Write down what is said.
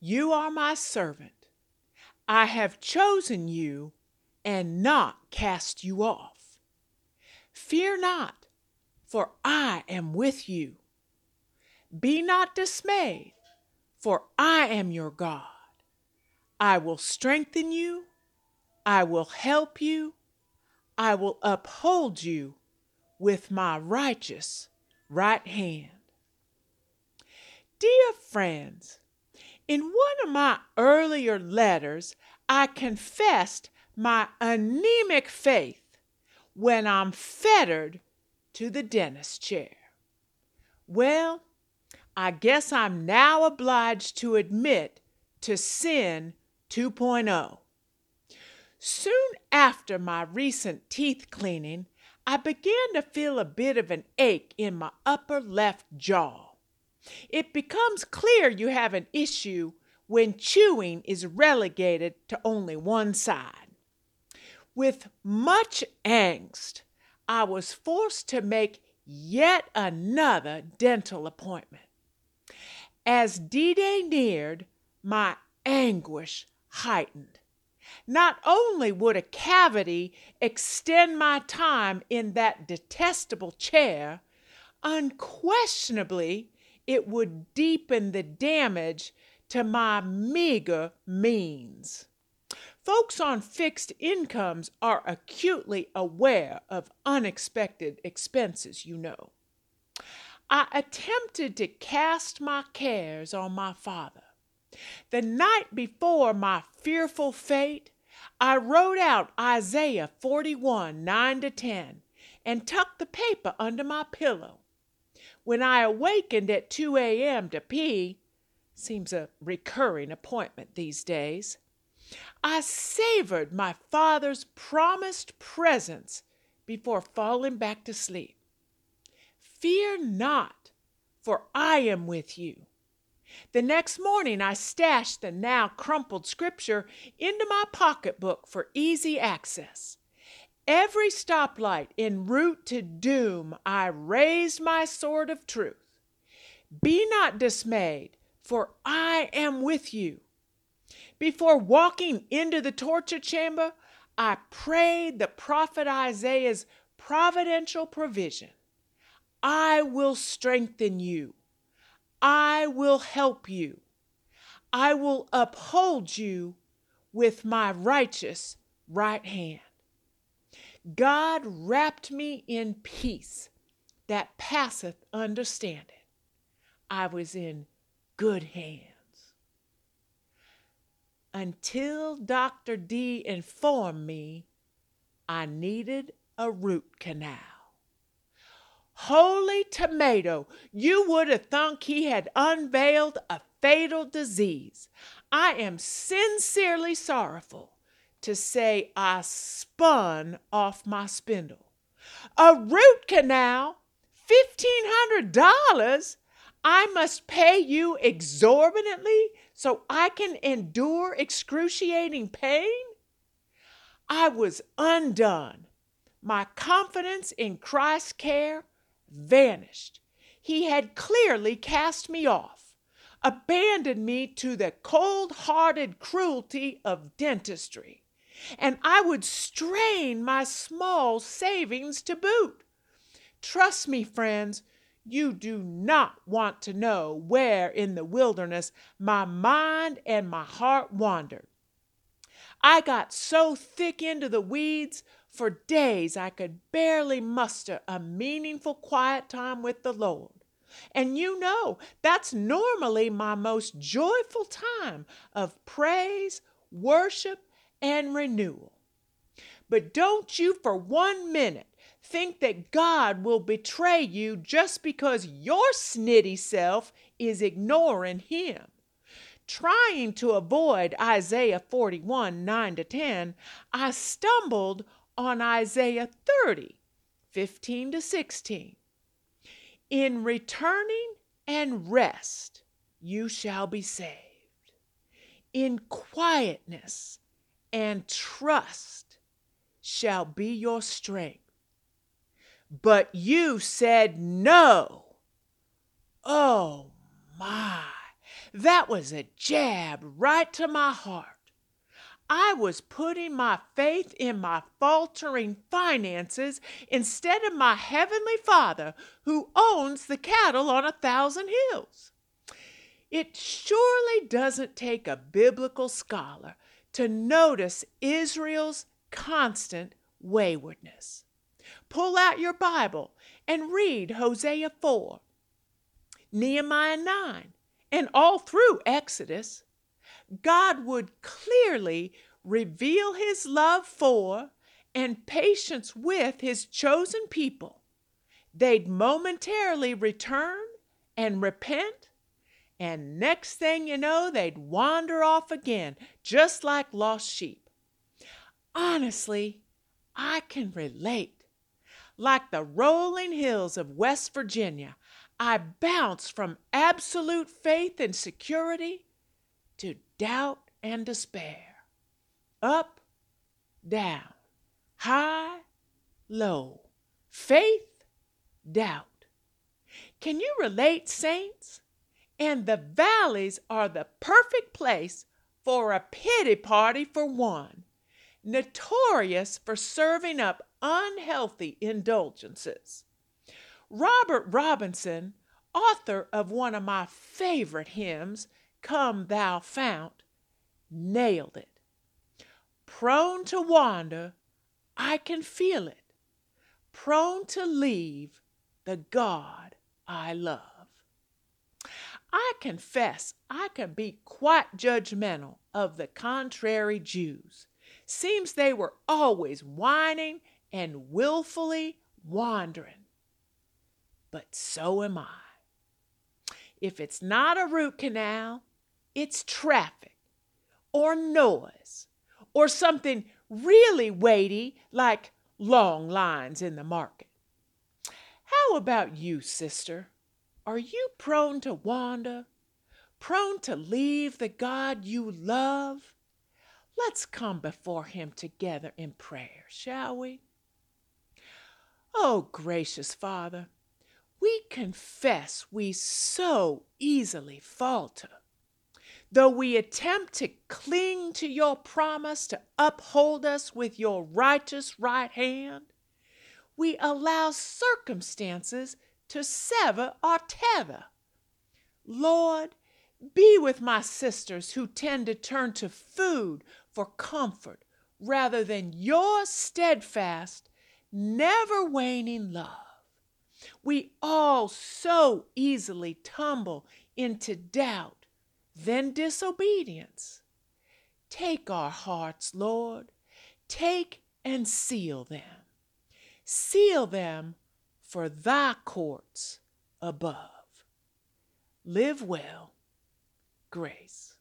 You are my servant. I have chosen you and not cast you off. Fear not, for I am with you. Be not dismayed, for I am your God. I will strengthen you, I will help you, I will uphold you with my righteous right hand. Dear friends, in one of my earlier letters, I confessed my anemic faith when I'm fettered to the dentist chair. Well, I guess I'm now obliged to admit to sin 2.0. Soon after my recent teeth cleaning, I began to feel a bit of an ache in my upper left jaw. It becomes clear you have an issue when chewing is relegated to only one side. With much angst, I was forced to make yet another dental appointment. As D Day neared, my anguish heightened. Not only would a cavity extend my time in that detestable chair, unquestionably it would deepen the damage to my meager means. Folks on fixed incomes are acutely aware of unexpected expenses, you know. I attempted to cast my cares on my father. The night before my fearful fate, I wrote out Isaiah 41 9 to 10 and tucked the paper under my pillow. When I awakened at 2 a.m. to pee, seems a recurring appointment these days, I savored my father's promised presence before falling back to sleep. Fear not, for I am with you. The next morning, I stashed the now crumpled scripture into my pocketbook for easy access. Every stoplight en route to doom, I raised my sword of truth. Be not dismayed, for I am with you. Before walking into the torture chamber, I prayed the prophet Isaiah's providential provision. I will strengthen you. I will help you. I will uphold you with my righteous right hand. God wrapped me in peace that passeth understanding. I was in good hands. Until Dr. D informed me I needed a root canal. Holy tomato, you would have thunk he had unveiled a fatal disease. I am sincerely sorrowful to say I spun off my spindle. A root canal? $1,500? I must pay you exorbitantly so I can endure excruciating pain? I was undone. My confidence in Christ's care vanished. He had clearly cast me off, abandoned me to the cold hearted cruelty of dentistry, and I would strain my small savings to boot. Trust me, friends, you do not want to know where in the wilderness my mind and my heart wandered. I got so thick into the weeds for days I could barely muster a meaningful quiet time with the Lord. And you know, that's normally my most joyful time of praise, worship, and renewal. But don't you for one minute think that God will betray you just because your snitty self is ignoring Him. Trying to avoid Isaiah 41 9 to 10, I stumbled on Isaiah 30, 15 to 16. In returning and rest you shall be saved. In quietness and trust shall be your strength. But you said no. Oh my, That was a jab right to my heart. I was putting my faith in my faltering finances instead of my Heavenly Father who owns the cattle on a thousand hills. It surely doesn't take a biblical scholar to notice Israel's constant waywardness. Pull out your Bible and read Hosea 4, Nehemiah 9, and all through Exodus. God would clearly reveal his love for and patience with his chosen people. They'd momentarily return and repent, and next thing you know, they'd wander off again, just like lost sheep. Honestly, I can relate. Like the rolling hills of West Virginia, I bounce from absolute faith and security to doubt and despair. Up, down, high, low, faith, doubt. Can you relate, saints? And the valleys are the perfect place for a pity party for one, notorious for serving up unhealthy indulgences. Robert Robinson, author of one of my favorite hymns, Come Thou Fount, nailed it. Prone to wander, I can feel it. Prone to leave the God I love. I confess I can be quite judgmental of the contrary Jews. Seems they were always whining and willfully wandering. But so am I. If it's not a root canal, it's traffic or noise or something really weighty like long lines in the market. How about you, sister? Are you prone to wander? Prone to leave the God you love? Let's come before Him together in prayer, shall we? Oh, gracious Father, we confess we so easily falter. Though we attempt to cling to your promise to uphold us with your righteous right hand, we allow circumstances to sever or tether. Lord, be with my sisters who tend to turn to food for comfort rather than your steadfast, never waning love. We all so easily tumble into doubt then disobedience. Take our hearts, Lord, take and seal them. Seal them for thy courts above. Live well, grace.